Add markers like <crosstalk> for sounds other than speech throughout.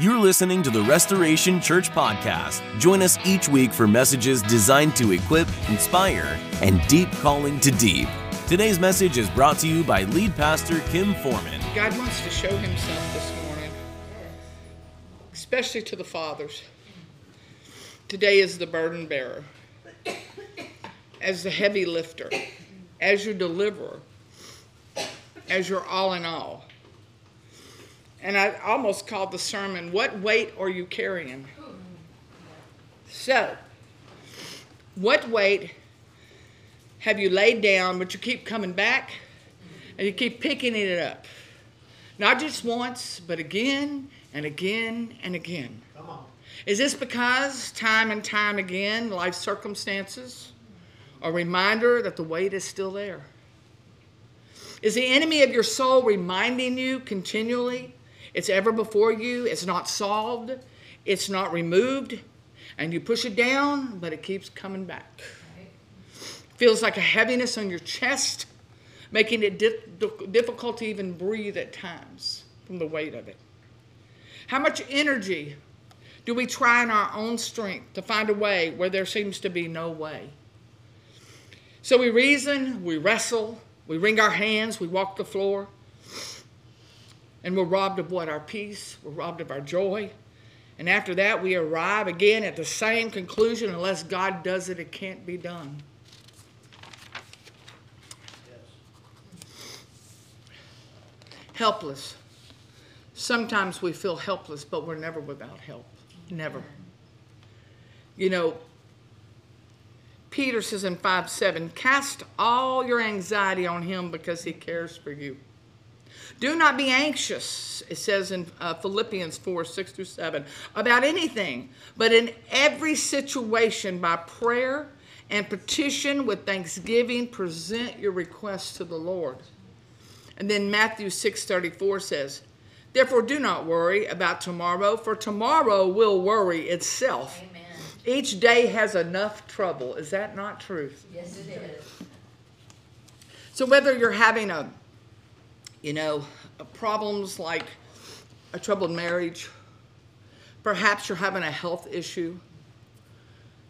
You're listening to the Restoration Church Podcast. Join us each week for messages designed to equip, inspire, and deep calling to deep. Today's message is brought to you by lead pastor Kim Forman. God wants to show himself this morning, especially to the fathers. Today is the burden bearer, as the heavy lifter, as your deliverer, as your all in all. And I almost called the sermon, What Weight Are You Carrying? So, what weight have you laid down, but you keep coming back and you keep picking it up? Not just once, but again and again and again. Come on. Is this because time and time again, life circumstances, a reminder that the weight is still there? Is the enemy of your soul reminding you continually it's ever before you, it's not solved, it's not removed, and you push it down, but it keeps coming back. Feels like a heaviness on your chest, making it difficult to even breathe at times from the weight of it. How much energy do we try in our own strength to find a way where there seems to be no way? So we reason, we wrestle, we wring our hands, we walk the floor. And we're robbed of what? Our peace. We're robbed of our joy. And after that, we arrive again at the same conclusion unless God does it, it can't be done. Helpless. Sometimes we feel helpless, but we're never without help. Never. You know, Peter says in 5 7, cast all your anxiety on him because he cares for you. Do not be anxious, it says in uh, Philippians 4 6 through 7, about anything, but in every situation by prayer and petition with thanksgiving, present your requests to the Lord. And then Matthew 6 34 says, Therefore, do not worry about tomorrow, for tomorrow will worry itself. Amen. Each day has enough trouble. Is that not truth? Yes, it is. So, whether you're having a you know, uh, problems like a troubled marriage. Perhaps you're having a health issue.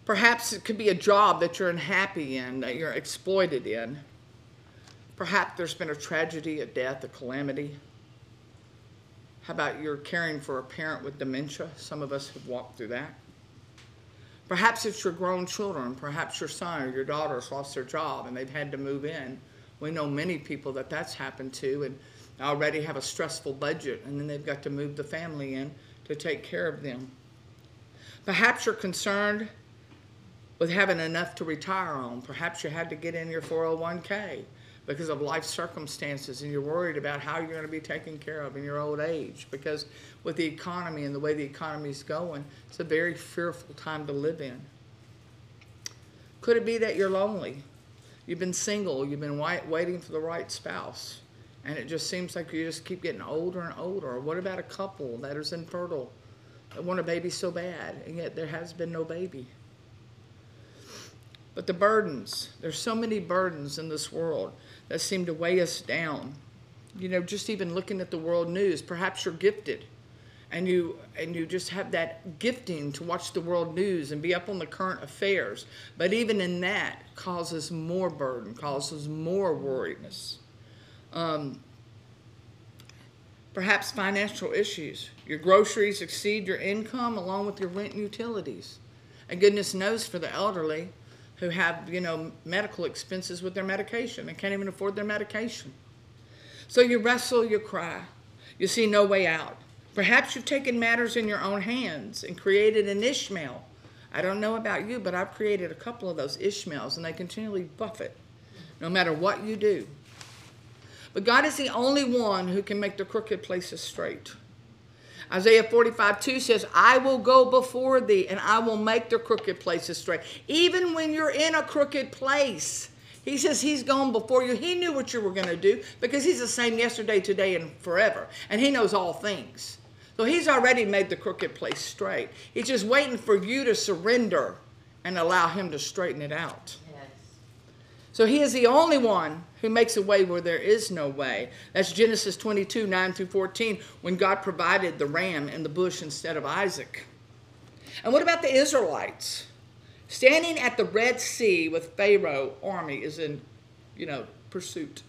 Perhaps it could be a job that you're unhappy in, that you're exploited in. Perhaps there's been a tragedy, a death, a calamity. How about you're caring for a parent with dementia? Some of us have walked through that. Perhaps it's your grown children. Perhaps your son or your daughter has lost their job and they've had to move in we know many people that that's happened to and already have a stressful budget and then they've got to move the family in to take care of them. Perhaps you're concerned with having enough to retire on. Perhaps you had to get in your 401k because of life circumstances and you're worried about how you're going to be taken care of in your old age because with the economy and the way the economy is going, it's a very fearful time to live in. Could it be that you're lonely? You've been single, you've been waiting for the right spouse, and it just seems like you just keep getting older and older. What about a couple that is infertile, that want a baby so bad, and yet there has been no baby? But the burdens, there's so many burdens in this world that seem to weigh us down. You know, just even looking at the world news, perhaps you're gifted and you and you just have that gifting to watch the world news and be up on the current affairs. But even in that causes more burden causes more worriness. Um, perhaps financial issues. Your groceries exceed your income along with your rent and utilities. And goodness knows for the elderly who have you know medical expenses with their medication and can't even afford their medication. So you wrestle you cry. You see no way out Perhaps you've taken matters in your own hands and created an Ishmael. I don't know about you, but I've created a couple of those Ishmaels, and they continually buffet no matter what you do. But God is the only one who can make the crooked places straight. Isaiah 45 2 says, I will go before thee and I will make the crooked places straight. Even when you're in a crooked place, he says he's gone before you. He knew what you were going to do because he's the same yesterday, today, and forever. And he knows all things. So he's already made the crooked place straight. He's just waiting for you to surrender and allow him to straighten it out. Yes. So he is the only one who makes a way where there is no way. That's Genesis 22, 9 through 14, when God provided the ram in the bush instead of Isaac. And what about the Israelites? Standing at the Red Sea with Pharaoh army is in, you know, pursuit.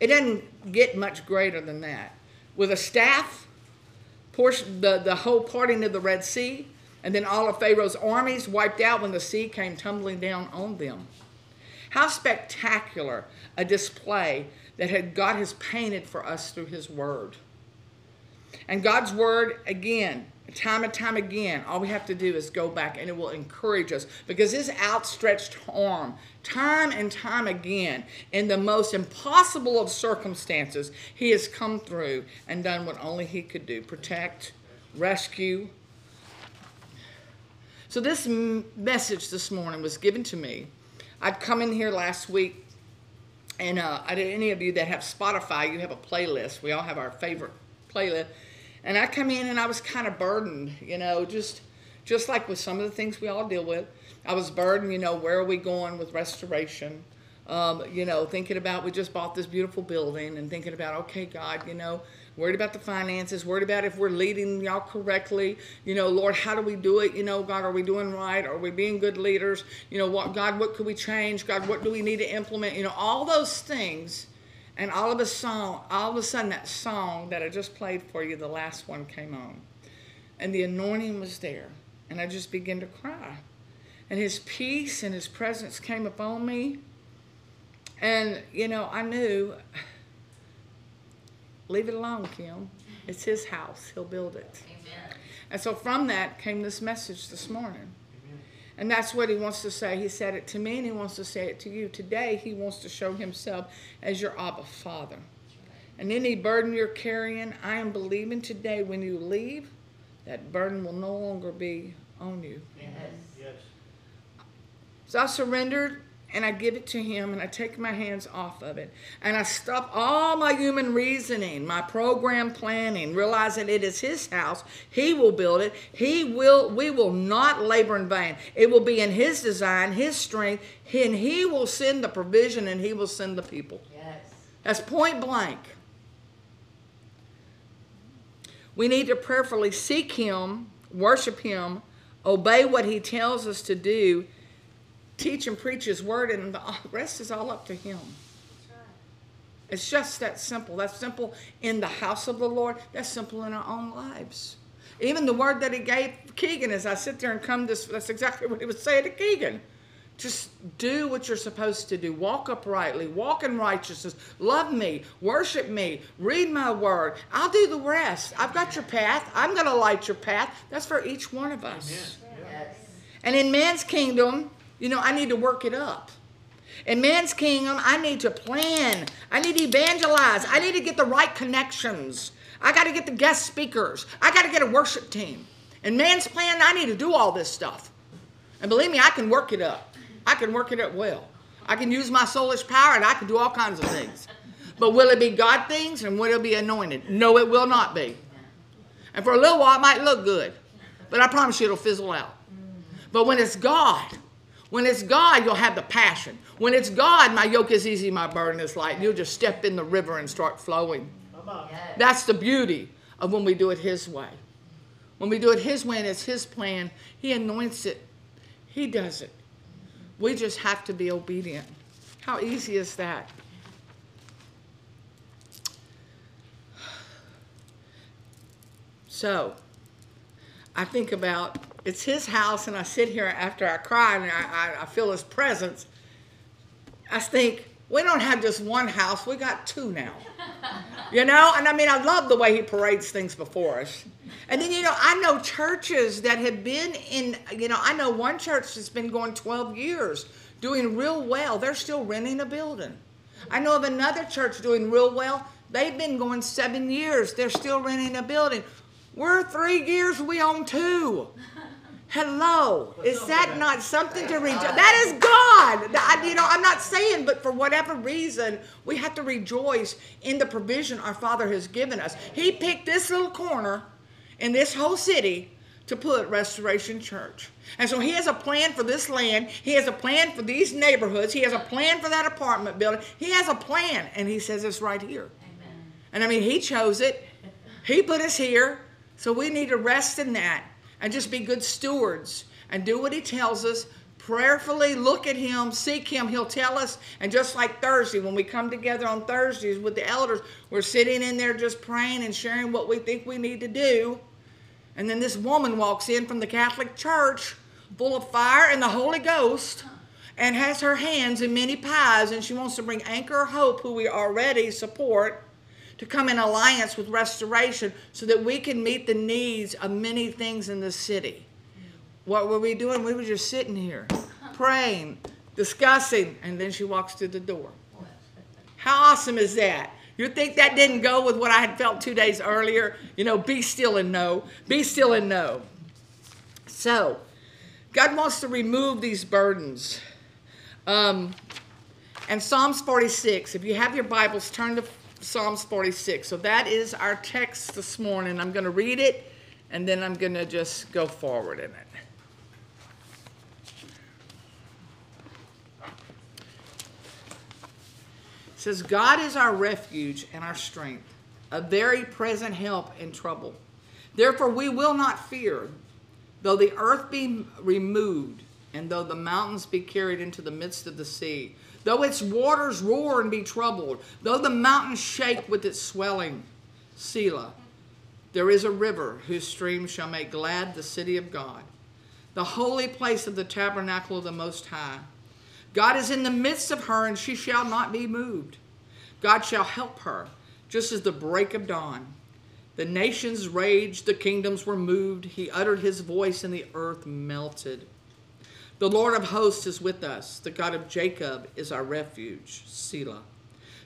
It doesn't get much greater than that. With a staff, portion, the, the whole parting of the Red Sea, and then all of Pharaoh's armies wiped out when the sea came tumbling down on them. How spectacular a display that had God has painted for us through his word. And God's word, again, time and time again, all we have to do is go back and it will encourage us because his outstretched arm, time and time again, in the most impossible of circumstances, he has come through and done what only he could do protect, rescue. So, this message this morning was given to me. I'd come in here last week, and uh, any of you that have Spotify, you have a playlist. We all have our favorite playlist and I come in and I was kind of burdened, you know, just just like with some of the things we all deal with. I was burdened, you know, where are we going with restoration? Um, you know, thinking about we just bought this beautiful building and thinking about, okay, God, you know, worried about the finances, worried about if we're leading y'all correctly. You know, Lord, how do we do it? You know, God, are we doing right? Are we being good leaders? You know, what God, what could we change? God, what do we need to implement? You know, all those things and all of a song, all of a sudden that song that I just played for you, the last one came on. And the anointing was there. And I just began to cry. And his peace and his presence came upon me. And, you know, I knew, leave it alone, Kim. It's his house. He'll build it. Amen. And so from that came this message this morning. And that's what he wants to say. He said it to me and he wants to say it to you. Today, he wants to show himself as your Abba Father. And any burden you're carrying, I am believing today when you leave, that burden will no longer be on you. Yes. yes. So I surrendered and I give it to him and I take my hands off of it. And I stop all my human reasoning, my program planning, realizing it is his house. He will build it. He will we will not labor in vain. It will be in his design, his strength, and he will send the provision and he will send the people. Yes. That's point blank. We need to prayerfully seek him, worship him, obey what he tells us to do teach and preach His word, and the <laughs> rest is all up to Him. It's just that simple. That's simple in the house of the Lord. That's simple in our own lives. Even the word that he gave Keegan as I sit there and come this, that's exactly what he was saying to Keegan. Just do what you're supposed to do. Walk uprightly, walk in righteousness, love me, worship me, read my word. I'll do the rest. I've got your path. I'm going to light your path. That's for each one of us. Yes. And in man's kingdom, you know, I need to work it up. In man's kingdom, I need to plan. I need to evangelize. I need to get the right connections. I got to get the guest speakers. I got to get a worship team. In man's plan, I need to do all this stuff. And believe me, I can work it up. I can work it up well. I can use my soulish power and I can do all kinds of things. But will it be God things and will it be anointed? No, it will not be. And for a little while, it might look good. But I promise you it'll fizzle out. But when it's God, when it's God, you'll have the passion. When it's God, my yoke is easy, my burden is light. You'll just step in the river and start flowing. That's the beauty of when we do it His way. When we do it His way and it's His plan, He anoints it. He does it. We just have to be obedient. How easy is that? So, I think about it's his house, and I sit here after I cry and I, I, I feel his presence. I think, we don't have just one house, we got two now. <laughs> You know, and I mean, I love the way he parades things before us. And then, you know, I know churches that have been in, you know, I know one church that's been going 12 years, doing real well. They're still renting a building. I know of another church doing real well. They've been going seven years. They're still renting a building. We're three years, we own two. Hello. Is that not something to <laughs> rejoice? That is God. I, you know, I'm not saying, but for whatever reason, we have to rejoice in the provision our Father has given us. He picked this little corner in this whole city to put Restoration Church. And so he has a plan for this land. He has a plan for these neighborhoods. He has a plan for that apartment building. He has a plan, and he says it's right here. Amen. And I mean, he chose it. He put us here. So we need to rest in that and just be good stewards and do what he tells us. Prayerfully look at him, seek him. He'll tell us. And just like Thursday, when we come together on Thursdays with the elders, we're sitting in there just praying and sharing what we think we need to do. And then this woman walks in from the Catholic Church full of fire and the Holy Ghost and has her hands in many pies and she wants to bring Anchor Hope, who we already support, to come in alliance with restoration so that we can meet the needs of many things in the city. What were we doing? We were just sitting here, praying, discussing, and then she walks through the door. How awesome is that? You think that didn't go with what I had felt two days earlier? You know, be still and know. Be still and know. So, God wants to remove these burdens. Um, and Psalms 46, if you have your Bibles, turn to Psalms 46. So that is our text this morning. I'm going to read it and then I'm going to just go forward in it. It says, God is our refuge and our strength, a very present help in trouble. Therefore, we will not fear, though the earth be removed, and though the mountains be carried into the midst of the sea, though its waters roar and be troubled, though the mountains shake with its swelling. Selah. There is a river whose streams shall make glad the city of God, the holy place of the tabernacle of the Most High. God is in the midst of her, and she shall not be moved. God shall help her, just as the break of dawn. The nations raged, the kingdoms were moved. He uttered his voice, and the earth melted. The Lord of hosts is with us. The God of Jacob is our refuge. Selah.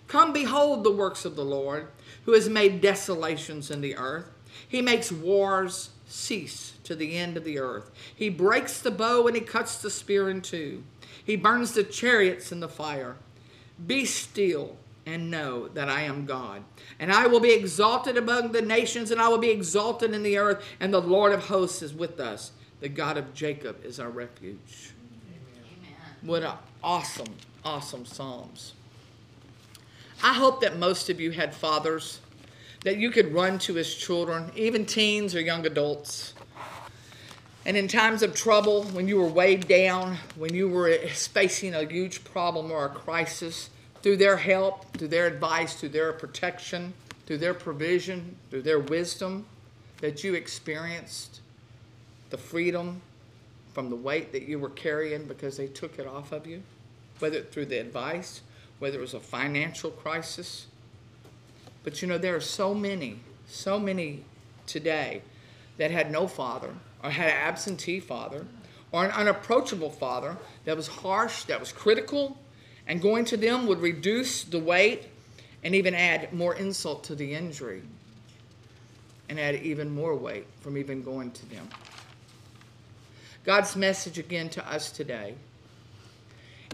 Come behold the works of the Lord, who has made desolations in the earth. He makes wars cease to the end of the earth. He breaks the bow and he cuts the spear in two. He burns the chariots in the fire. Be still and know that I am God. And I will be exalted among the nations, and I will be exalted in the earth, and the Lord of hosts is with us. The God of Jacob is our refuge. Amen. What an awesome, awesome Psalms. I hope that most of you had fathers that you could run to as children, even teens or young adults. And in times of trouble, when you were weighed down, when you were facing a huge problem or a crisis, through their help, through their advice, through their protection, through their provision, through their wisdom, that you experienced the freedom from the weight that you were carrying because they took it off of you, whether through the advice, whether it was a financial crisis. But you know, there are so many, so many today that had no father or had an absentee father or an unapproachable father that was harsh, that was critical, and going to them would reduce the weight and even add more insult to the injury and add even more weight from even going to them. God's message again to us today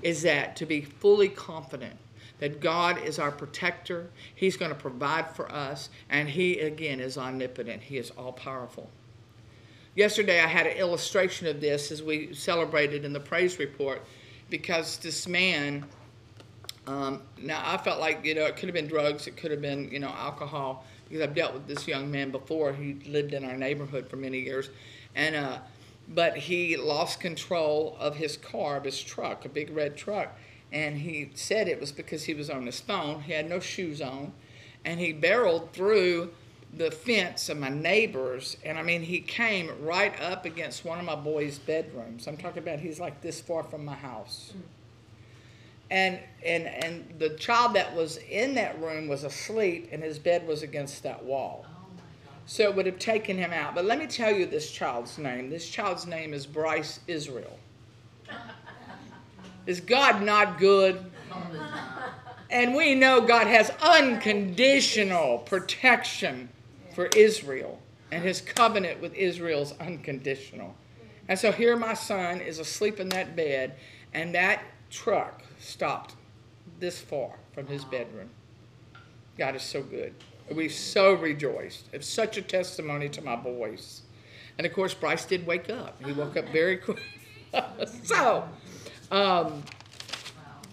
is that to be fully confident that God is our protector, He's going to provide for us, and He again is omnipotent, He is all powerful. Yesterday, I had an illustration of this as we celebrated in the praise report because this man, um, now I felt like, you know, it could have been drugs, it could have been, you know, alcohol, because I've dealt with this young man before. He lived in our neighborhood for many years. And, uh, but he lost control of his car, of his truck, a big red truck. And he said it was because he was on his phone. He had no shoes on. And he barreled through the fence of my neighbors, and I mean, he came right up against one of my boys' bedrooms. I'm talking about he's like this far from my house. Mm. And, and, and the child that was in that room was asleep, and his bed was against that wall. So it would have taken him out. But let me tell you this child's name. This child's name is Bryce Israel. is God not good? And we know God has unconditional protection for Israel, and his covenant with Israel is unconditional. And so here my son is asleep in that bed, and that truck stopped this far from his bedroom. God is so good. We so rejoiced. It's such a testimony to my boys And of course, Bryce did wake up. He woke up very <laughs> quick. <laughs> so, um,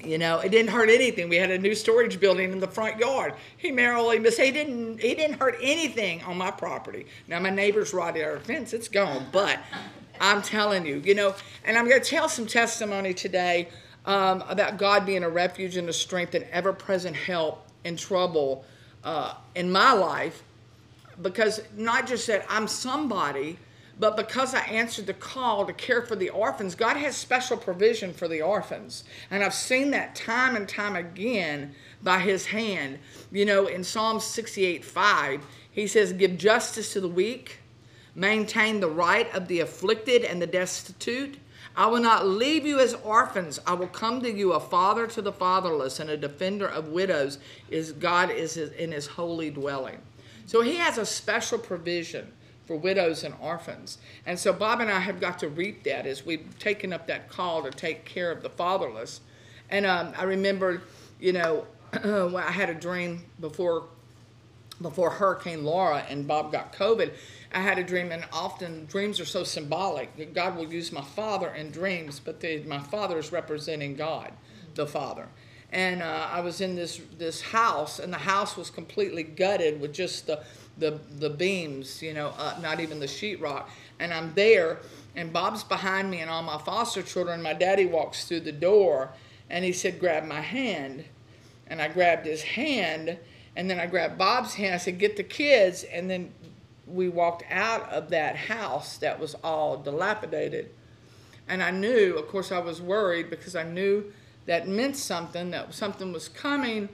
you know, it didn't hurt anything. We had a new storage building in the front yard. He merrily missed. He didn't. He didn't hurt anything on my property. Now my neighbors rotted our fence. It's gone. But I'm telling you, you know, and I'm going to tell some testimony today um, about God being a refuge and a strength and ever-present help in trouble uh, in my life, because not just that I'm somebody but because I answered the call to care for the orphans, God has special provision for the orphans. And I've seen that time and time again by his hand. You know, in Psalm 68 5, he says, Give justice to the weak, maintain the right of the afflicted and the destitute. I will not leave you as orphans. I will come to you a father to the fatherless and a defender of widows. Is God is in his holy dwelling. So he has a special provision for widows and orphans. And so Bob and I have got to reap that as we've taken up that call to take care of the fatherless. And um, I remember, you know, <clears throat> I had a dream before before Hurricane Laura and Bob got COVID, I had a dream, and often dreams are so symbolic. That God will use my father in dreams, but they, my father is representing God, the Father. And uh, I was in this this house, and the house was completely gutted with just the the the beams, you know, uh, not even the sheetrock. And I'm there, and Bob's behind me, and all my foster children. My daddy walks through the door, and he said, "Grab my hand," and I grabbed his hand, and then I grabbed Bob's hand. I said, "Get the kids," and then we walked out of that house that was all dilapidated. And I knew, of course, I was worried because I knew that meant something, that something was coming,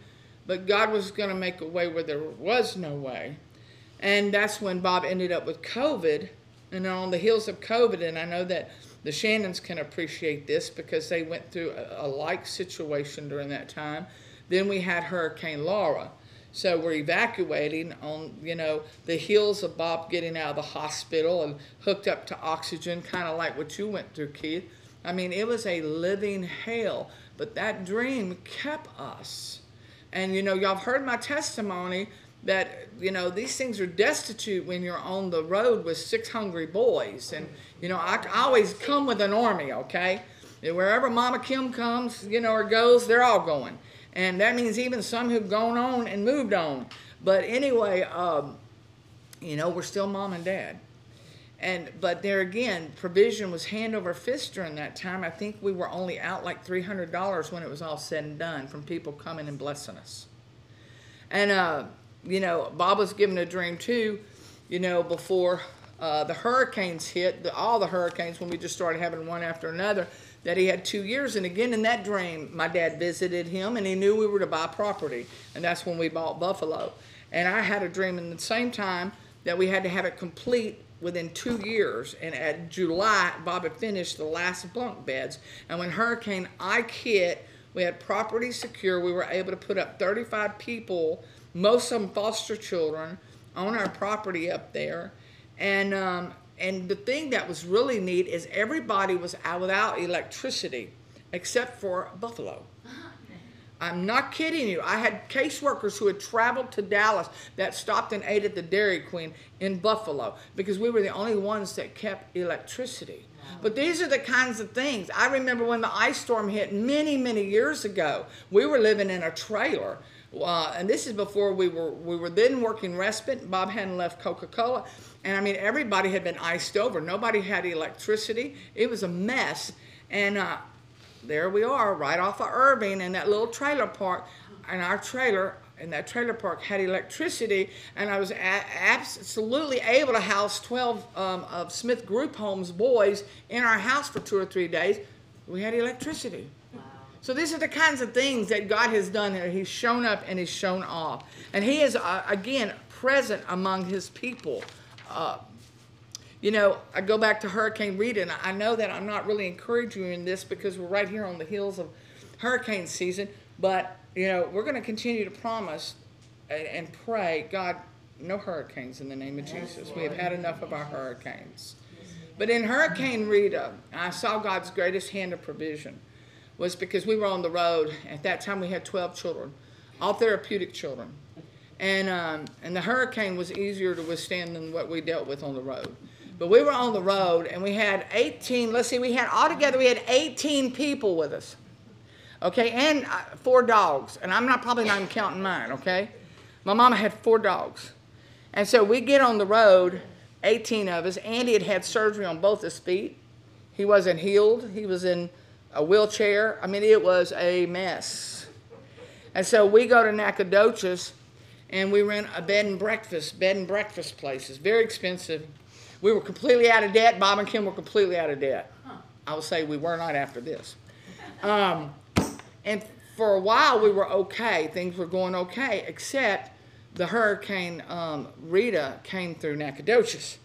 but God was going to make a way where there was no way. And that's when Bob ended up with COVID. And on the heels of COVID, and I know that the Shannons can appreciate this because they went through a, a like situation during that time. Then we had Hurricane Laura. So we're evacuating on, you know, the heels of Bob getting out of the hospital and hooked up to oxygen, kind of like what you went through, Keith. I mean, it was a living hell, but that dream kept us. And, you know, y'all have heard my testimony that you know these things are destitute when you're on the road with six hungry boys and you know i, I always come with an army okay and wherever mama kim comes you know or goes they're all going and that means even some who've gone on and moved on. But anyway um, you know we're still mom and dad. And but there again provision was hand over fist during that time. I think we were only out like $300 when it was all said and done from people coming and blessing us. And uh, you know, Bob was given a dream too, you know, before uh, the hurricanes hit, the, all the hurricanes, when we just started having one after another, that he had two years. And again, in that dream, my dad visited him and he knew we were to buy property. And that's when we bought Buffalo. And I had a dream in the same time that we had to have it complete within two years. And at July, Bob had finished the last bunk beds. And when Hurricane Ike hit, we had property secure. We were able to put up 35 people most of them foster children on our property up there. And, um, and the thing that was really neat is everybody was out without electricity except for Buffalo. <laughs> I'm not kidding you. I had caseworkers who had traveled to Dallas that stopped and ate at the Dairy Queen in Buffalo because we were the only ones that kept electricity. But these are the kinds of things. I remember when the ice storm hit many, many years ago, we were living in a trailer uh, and this is before we were we were then working respite. Bob hadn't left Coca Cola, and I mean everybody had been iced over. Nobody had electricity. It was a mess. And uh, there we are, right off of Irving, in that little trailer park. And our trailer in that trailer park had electricity, and I was absolutely able to house 12 um, of Smith Group Homes boys in our house for two or three days. We had electricity. So these are the kinds of things that God has done here. He's shown up and He's shown off. And He is, uh, again, present among His people. Uh, you know, I go back to Hurricane Rita, and I know that I'm not really encouraging you in this because we're right here on the heels of hurricane season, but, you know, we're going to continue to promise and, and pray, God, no hurricanes in the name of Jesus. We have had enough of our hurricanes. But in Hurricane Rita, I saw God's greatest hand of provision was because we were on the road. At that time, we had 12 children, all therapeutic children. And, um, and the hurricane was easier to withstand than what we dealt with on the road. But we were on the road and we had 18, let's see, we had altogether, we had 18 people with us. Okay, and uh, four dogs. And I'm not probably not even counting mine, okay? My mama had four dogs. And so we get on the road, 18 of us. Andy had had surgery on both his feet. He wasn't healed, he was in a wheelchair. I mean, it was a mess. And so we go to Nacogdoches and we rent a bed and breakfast, bed and breakfast places, very expensive. We were completely out of debt. Bob and Kim were completely out of debt. I will say we were not after this. Um, and for a while we were okay. Things were going okay, except the hurricane um, Rita came through Nacogdoches.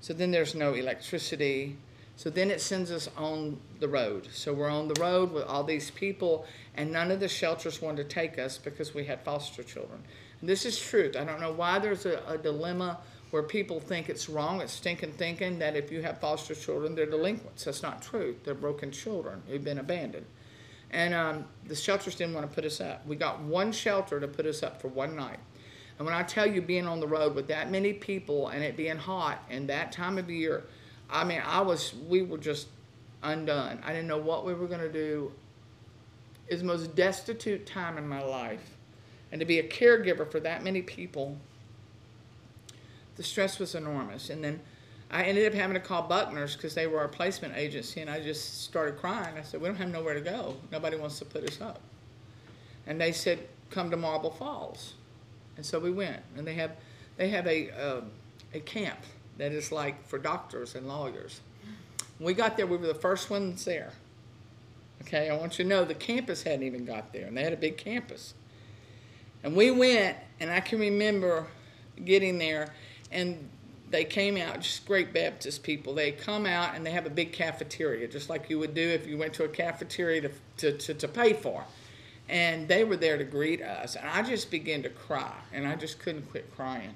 So then there's no electricity. So then it sends us on the road. So we're on the road with all these people, and none of the shelters wanted to take us because we had foster children. And this is truth. I don't know why there's a, a dilemma where people think it's wrong, it's stinking thinking that if you have foster children, they're delinquents. That's not true. They're broken children who've been abandoned. And um, the shelters didn't want to put us up. We got one shelter to put us up for one night. And when I tell you being on the road with that many people and it being hot and that time of year, I mean, I was, we were just undone. I didn't know what we were going to do. It was the most destitute time in my life. And to be a caregiver for that many people, the stress was enormous. And then I ended up having to call Buckner's because they were our placement agency, and I just started crying. I said, "We don't have nowhere to go. Nobody wants to put us up." And they said, "Come to Marble Falls," and so we went. And they have they have a uh, a camp that is like for doctors and lawyers. When we got there, we were the first ones there. Okay, I want you to know the campus hadn't even got there, and they had a big campus. And we went, and I can remember getting there, and they came out, just great Baptist people. They come out and they have a big cafeteria, just like you would do if you went to a cafeteria to, to, to, to pay for. And they were there to greet us. And I just began to cry, and I just couldn't quit crying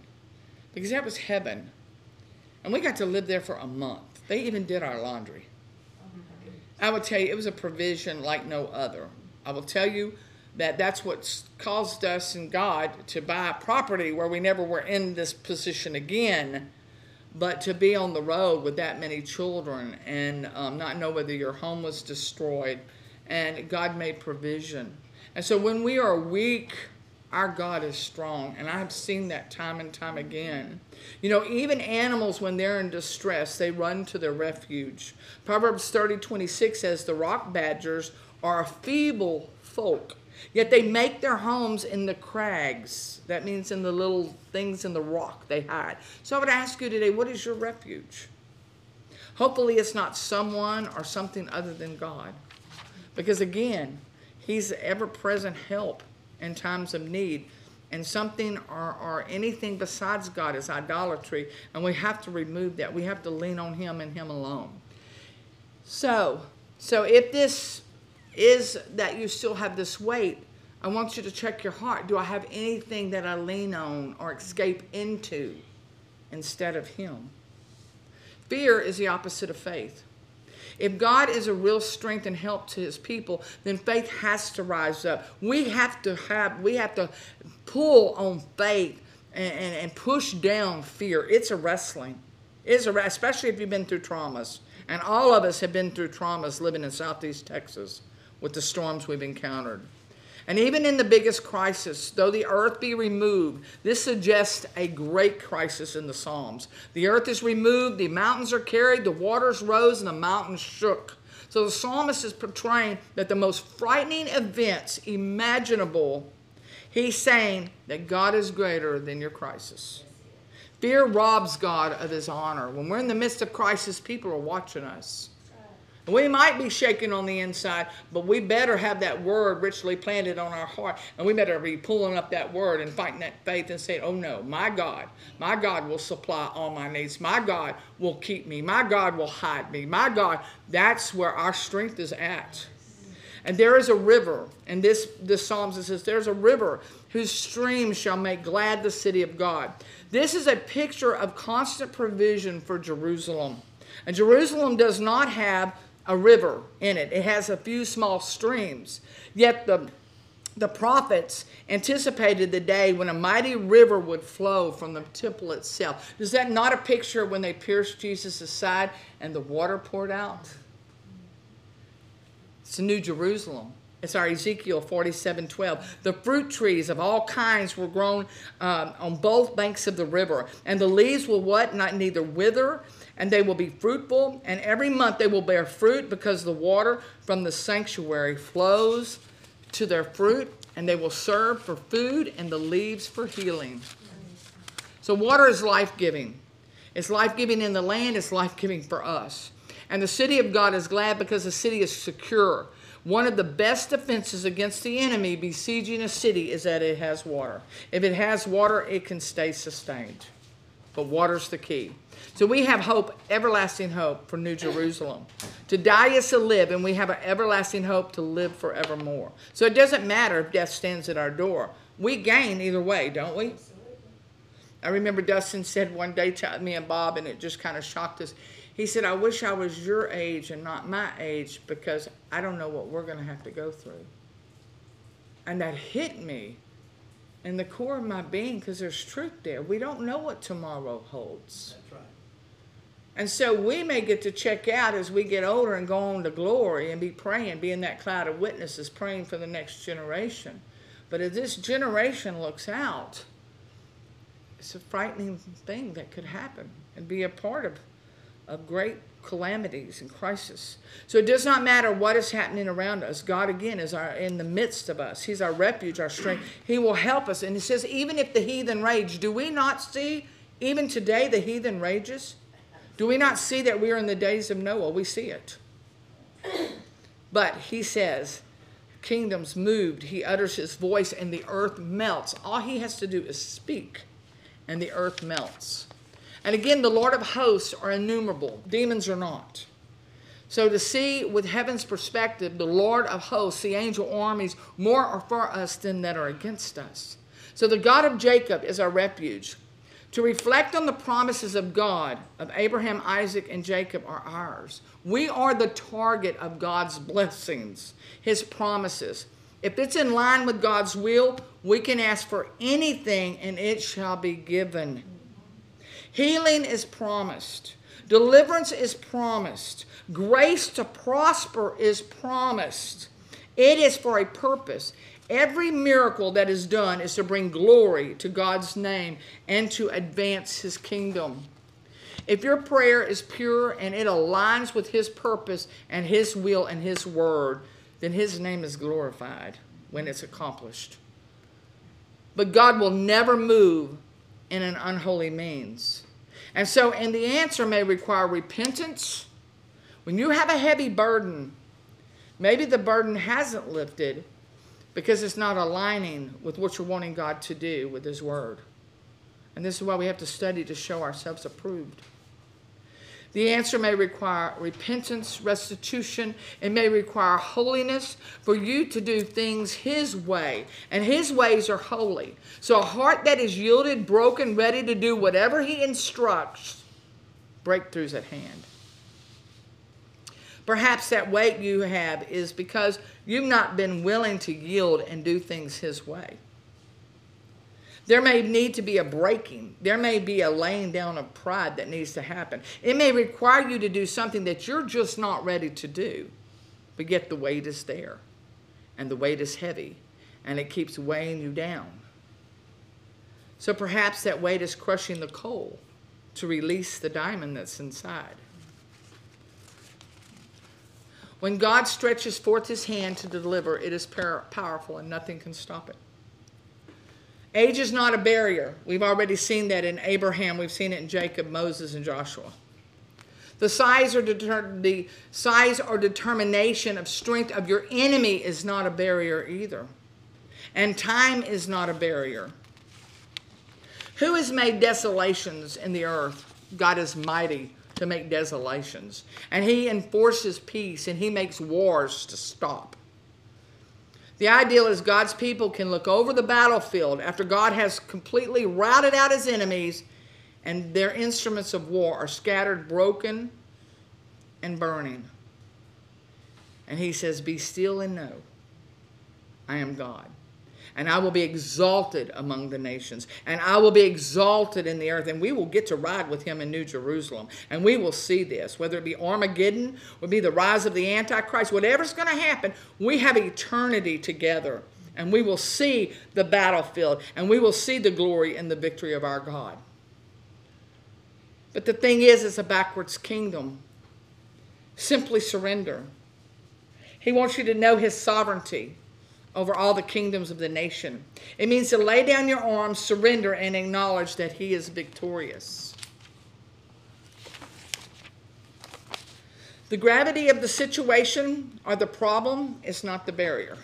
because that was heaven. And we got to live there for a month. They even did our laundry. I will tell you, it was a provision like no other. I will tell you that that's what caused us and God to buy property where we never were in this position again but to be on the road with that many children and um, not know whether your home was destroyed, and God made provision. And so when we are weak, our God is strong. And I've seen that time and time again. You know, even animals, when they're in distress, they run to their refuge. Proverbs 30 26 says, The rock badgers are a feeble folk Yet they make their homes in the crags. That means in the little things in the rock they hide. So I would ask you today, what is your refuge? Hopefully, it's not someone or something other than God. Because again, He's ever present help in times of need. And something or, or anything besides God is idolatry. And we have to remove that. We have to lean on Him and Him alone. So, so if this is that you still have this weight, I want you to check your heart. Do I have anything that I lean on or escape into instead of Him? Fear is the opposite of faith. If God is a real strength and help to his people, then faith has to rise up. We have to have we have to pull on faith and, and, and push down fear. It's a wrestling. It's a especially if you've been through traumas. And all of us have been through traumas living in southeast Texas with the storms we've encountered. And even in the biggest crisis, though the earth be removed, this suggests a great crisis in the Psalms. The earth is removed, the mountains are carried, the waters rose, and the mountains shook. So the psalmist is portraying that the most frightening events imaginable, he's saying that God is greater than your crisis. Fear robs God of his honor. When we're in the midst of crisis, people are watching us. We might be shaking on the inside, but we better have that word richly planted on our heart. And we better be pulling up that word and fighting that faith and saying, Oh no, my God, my God will supply all my needs. My God will keep me. My God will hide me. My God, that's where our strength is at. And there is a river, and this, this Psalms it says, There's a river whose streams shall make glad the city of God. This is a picture of constant provision for Jerusalem. And Jerusalem does not have a river in it. It has a few small streams. Yet the the prophets anticipated the day when a mighty river would flow from the temple itself. Is that not a picture when they pierced Jesus' side and the water poured out? It's the New Jerusalem. It's our Ezekiel 47 12. The fruit trees of all kinds were grown um, on both banks of the river, and the leaves will what? Not neither wither, and they will be fruitful, and every month they will bear fruit because the water from the sanctuary flows to their fruit, and they will serve for food and the leaves for healing. So, water is life giving. It's life giving in the land, it's life giving for us. And the city of God is glad because the city is secure. One of the best defenses against the enemy besieging a city is that it has water. If it has water, it can stay sustained. But water's the key. So we have hope, everlasting hope for New Jerusalem. To die is to live, and we have an everlasting hope to live forevermore. So it doesn't matter if death stands at our door. We gain either way, don't we? I remember Dustin said one day to me and Bob, and it just kind of shocked us. He said, I wish I was your age and not my age because I don't know what we're going to have to go through. And that hit me in the core of my being because there's truth there. We don't know what tomorrow holds. And so we may get to check out as we get older and go on to glory and be praying, be in that cloud of witnesses, praying for the next generation. But as this generation looks out, it's a frightening thing that could happen and be a part of, of great calamities and crisis. So it does not matter what is happening around us. God again is our in the midst of us. He's our refuge, our strength. He will help us. And he says, even if the heathen rage, do we not see even today the heathen rages? Do we not see that we are in the days of Noah? We see it. <clears throat> But he says, kingdoms moved, he utters his voice, and the earth melts. All he has to do is speak, and the earth melts. And again, the Lord of hosts are innumerable, demons are not. So to see with heaven's perspective, the Lord of hosts, the angel armies, more are for us than that are against us. So the God of Jacob is our refuge. To reflect on the promises of God, of Abraham, Isaac, and Jacob, are ours. We are the target of God's blessings, His promises. If it's in line with God's will, we can ask for anything and it shall be given. Healing is promised, deliverance is promised, grace to prosper is promised. It is for a purpose. Every miracle that is done is to bring glory to God's name and to advance his kingdom. If your prayer is pure and it aligns with his purpose and his will and his word, then his name is glorified when it's accomplished. But God will never move in an unholy means. And so, and the answer may require repentance. When you have a heavy burden, maybe the burden hasn't lifted because it's not aligning with what you're wanting God to do with His Word. And this is why we have to study to show ourselves approved. The answer may require repentance, restitution. It may require holiness for you to do things His way. And His ways are holy. So a heart that is yielded, broken, ready to do whatever He instructs, breakthroughs at hand. Perhaps that weight you have is because you've not been willing to yield and do things His way. There may need to be a breaking. There may be a laying down of pride that needs to happen. It may require you to do something that you're just not ready to do, but yet the weight is there, and the weight is heavy, and it keeps weighing you down. So perhaps that weight is crushing the coal to release the diamond that's inside. When God stretches forth his hand to deliver, it is powerful and nothing can stop it. Age is not a barrier. We've already seen that in Abraham, we've seen it in Jacob, Moses, and Joshua. The size or deter- the size or determination of strength of your enemy is not a barrier either. And time is not a barrier. Who has made desolations in the earth? God is mighty to make desolations. And he enforces peace and he makes wars to stop. The ideal is God's people can look over the battlefield after God has completely routed out his enemies and their instruments of war are scattered, broken, and burning. And he says, Be still and know I am God. And I will be exalted among the nations, and I will be exalted in the earth, and we will get to ride with him in New Jerusalem, and we will see this, whether it be Armageddon, or be the rise of the Antichrist, whatever's going to happen, we have eternity together, and we will see the battlefield, and we will see the glory and the victory of our God. But the thing is, it's a backwards kingdom. Simply surrender. He wants you to know his sovereignty over all the kingdoms of the nation. It means to lay down your arms, surrender, and acknowledge that He is victorious. The gravity of the situation or the problem is not the barrier.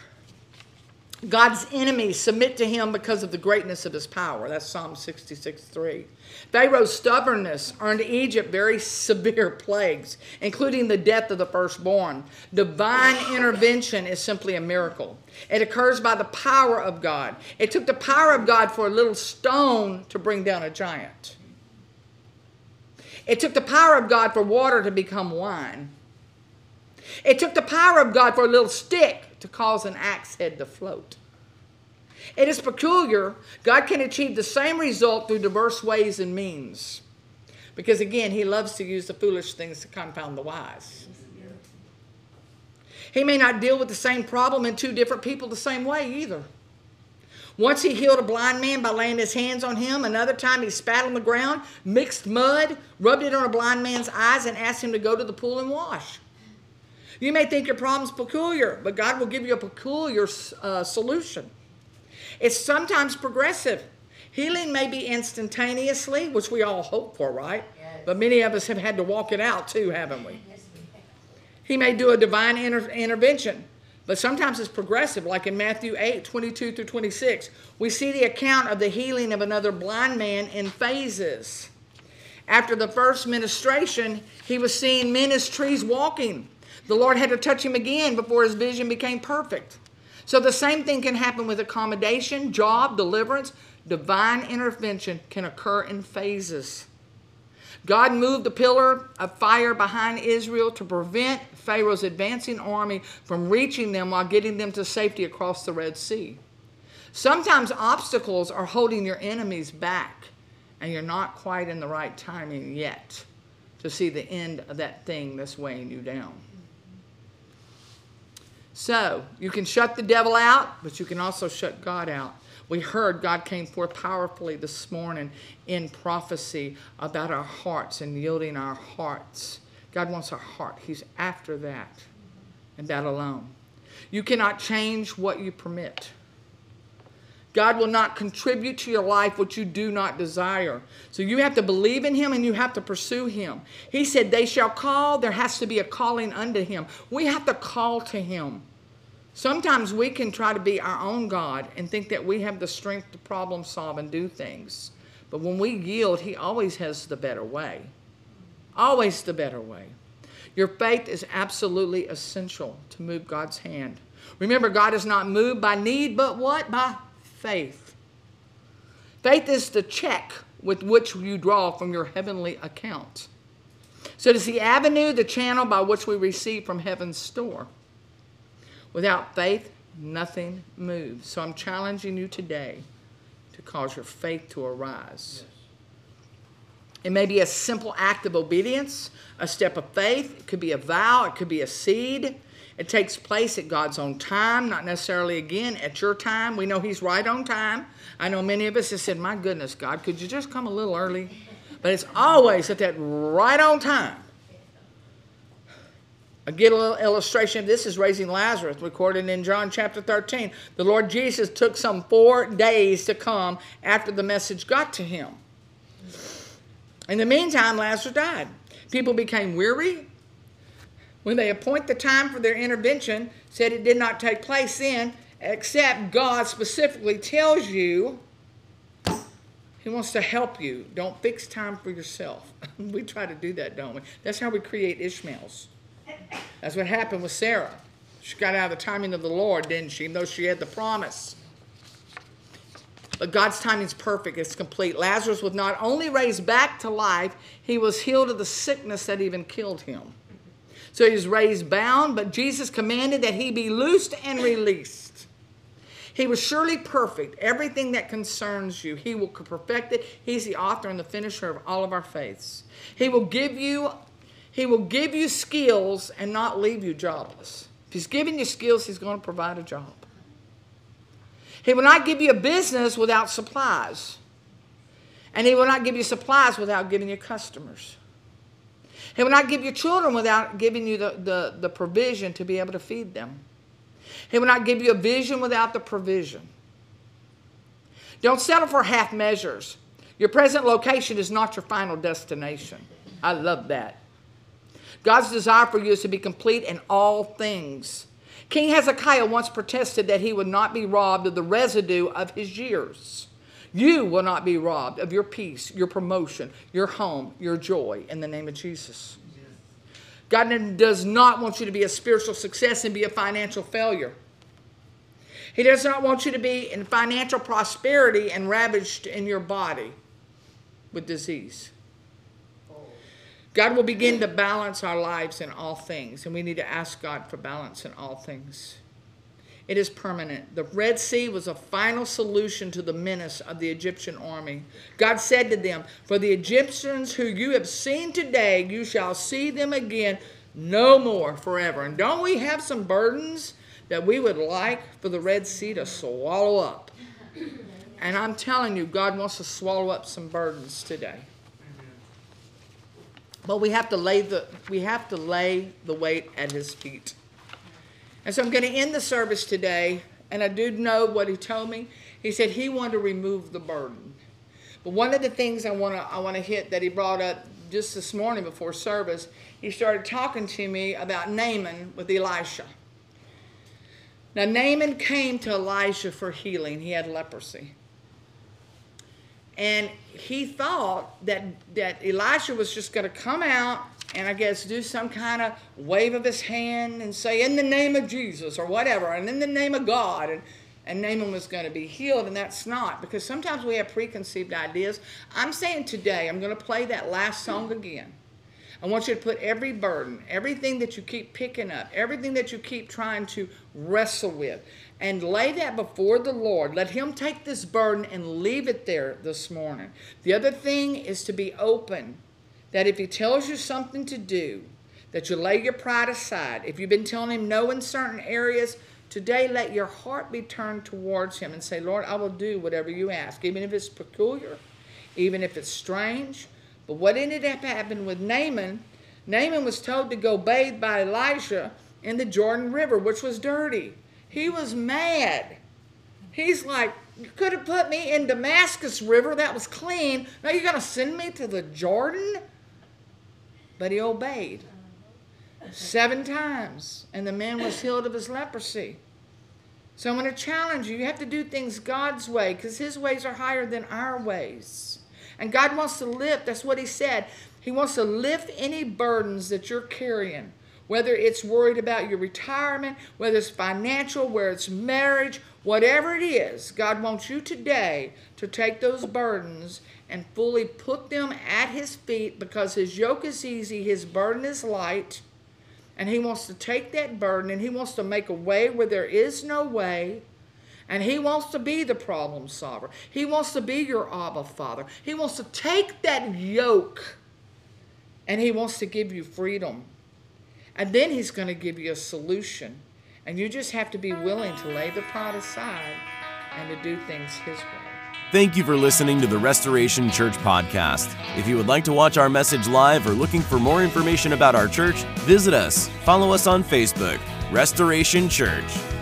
God's enemies submit to him because of the greatness of his power. That's Psalm 66 3. Pharaoh's stubbornness earned Egypt very severe <laughs> plagues, including the death of the firstborn. Divine intervention is simply a miracle. It occurs by the power of God. It took the power of God for a little stone to bring down a giant. It took the power of God for water to become wine. It took the power of God for a little stick to cause an axe head to float. It is peculiar. God can achieve the same result through diverse ways and means. Because again, he loves to use the foolish things to confound the wise. He may not deal with the same problem in two different people the same way either. Once he healed a blind man by laying his hands on him. Another time he spat on the ground, mixed mud, rubbed it on a blind man's eyes, and asked him to go to the pool and wash. You may think your problem's peculiar, but God will give you a peculiar uh, solution. It's sometimes progressive. Healing may be instantaneously, which we all hope for, right? Yes. But many of us have had to walk it out too, haven't we? Yes, he may do a divine inter- intervention, but sometimes it's progressive, like in Matthew 8 22 through 26. We see the account of the healing of another blind man in phases. After the first ministration, he was seeing men as trees walking. The Lord had to touch him again before his vision became perfect. So the same thing can happen with accommodation, job, deliverance. Divine intervention can occur in phases. God moved the pillar of fire behind Israel to prevent Pharaoh's advancing army from reaching them while getting them to safety across the Red Sea. Sometimes obstacles are holding your enemies back, and you're not quite in the right timing yet to see the end of that thing that's weighing you down. So you can shut the devil out, but you can also shut God out. We heard God came forth powerfully this morning in prophecy about our hearts and yielding our hearts. God wants our heart, He's after that and that alone. You cannot change what you permit. God will not contribute to your life what you do not desire. So you have to believe in Him and you have to pursue Him. He said, They shall call. There has to be a calling unto Him. We have to call to Him. Sometimes we can try to be our own God and think that we have the strength to problem solve and do things. But when we yield, He always has the better way. Always the better way. Your faith is absolutely essential to move God's hand. Remember, God is not moved by need, but what? By faith. Faith is the check with which you draw from your heavenly account. So it is the avenue, the channel by which we receive from heaven's store. Without faith, nothing moves. So I'm challenging you today to cause your faith to arise. Yes. It may be a simple act of obedience, a step of faith. It could be a vow, it could be a seed. It takes place at God's own time, not necessarily again at your time. We know He's right on time. I know many of us have said, My goodness, God, could you just come a little early? But it's always at that right on time. A good illustration of this is raising Lazarus, recorded in John chapter 13. The Lord Jesus took some four days to come after the message got to him. In the meantime, Lazarus died. People became weary. When they appoint the time for their intervention, said it did not take place then, except God specifically tells you he wants to help you. Don't fix time for yourself. <laughs> we try to do that, don't we? That's how we create Ishmaels. That's what happened with Sarah. She got out of the timing of the Lord, didn't she? Even though she had the promise. But God's timing is perfect, it's complete. Lazarus was not only raised back to life, he was healed of the sickness that even killed him. So he was raised bound, but Jesus commanded that he be loosed and released. He was surely perfect. Everything that concerns you, He will perfect it. He's the author and the finisher of all of our faiths. He will give you, He will give you skills and not leave you jobless. If He's giving you skills, He's going to provide a job. He will not give you a business without supplies. And He will not give you supplies without giving you customers. He will not give you children without giving you the, the, the provision to be able to feed them. He will not give you a vision without the provision. Don't settle for half measures. Your present location is not your final destination. I love that. God's desire for you is to be complete in all things. King Hezekiah once protested that he would not be robbed of the residue of his years. You will not be robbed of your peace, your promotion, your home, your joy in the name of Jesus. God does not want you to be a spiritual success and be a financial failure. He does not want you to be in financial prosperity and ravaged in your body with disease. God will begin to balance our lives in all things, and we need to ask God for balance in all things. It is permanent. The Red Sea was a final solution to the menace of the Egyptian army. God said to them, For the Egyptians who you have seen today, you shall see them again no more forever. And don't we have some burdens that we would like for the Red Sea to swallow up? And I'm telling you, God wants to swallow up some burdens today. But we have to lay the we have to lay the weight at his feet. And so I'm going to end the service today, and I do know what he told me. He said he wanted to remove the burden. But one of the things I want to I want to hit that he brought up just this morning before service, he started talking to me about Naaman with Elisha. Now Naaman came to Elisha for healing. He had leprosy. And he thought that, that Elisha was just going to come out and I guess do some kind of wave of his hand and say, in the name of Jesus or whatever, and in the name of God. And, and Naaman was going to be healed, and that's not because sometimes we have preconceived ideas. I'm saying today, I'm going to play that last song again. I want you to put every burden, everything that you keep picking up, everything that you keep trying to wrestle with, and lay that before the Lord. Let Him take this burden and leave it there this morning. The other thing is to be open that if he tells you something to do, that you lay your pride aside. If you've been telling him no in certain areas, today let your heart be turned towards him and say, Lord, I will do whatever you ask, even if it's peculiar, even if it's strange. But what ended up happening with Naaman, Naaman was told to go bathe by Elijah in the Jordan River, which was dirty. He was mad. He's like, you could have put me in Damascus River, that was clean. Now you're going to send me to the Jordan? But he obeyed seven times, and the man was healed of his leprosy. So I'm going to challenge you. You have to do things God's way because his ways are higher than our ways. And God wants to lift, that's what he said. He wants to lift any burdens that you're carrying, whether it's worried about your retirement, whether it's financial, whether it's marriage, whatever it is. God wants you today to take those burdens and fully put them at his feet because his yoke is easy, his burden is light. And he wants to take that burden and he wants to make a way where there is no way. And he wants to be the problem solver. He wants to be your Abba Father. He wants to take that yoke and he wants to give you freedom. And then he's going to give you a solution. And you just have to be willing to lay the pride aside and to do things his way. Thank you for listening to the Restoration Church podcast. If you would like to watch our message live or looking for more information about our church, visit us. Follow us on Facebook, Restoration Church.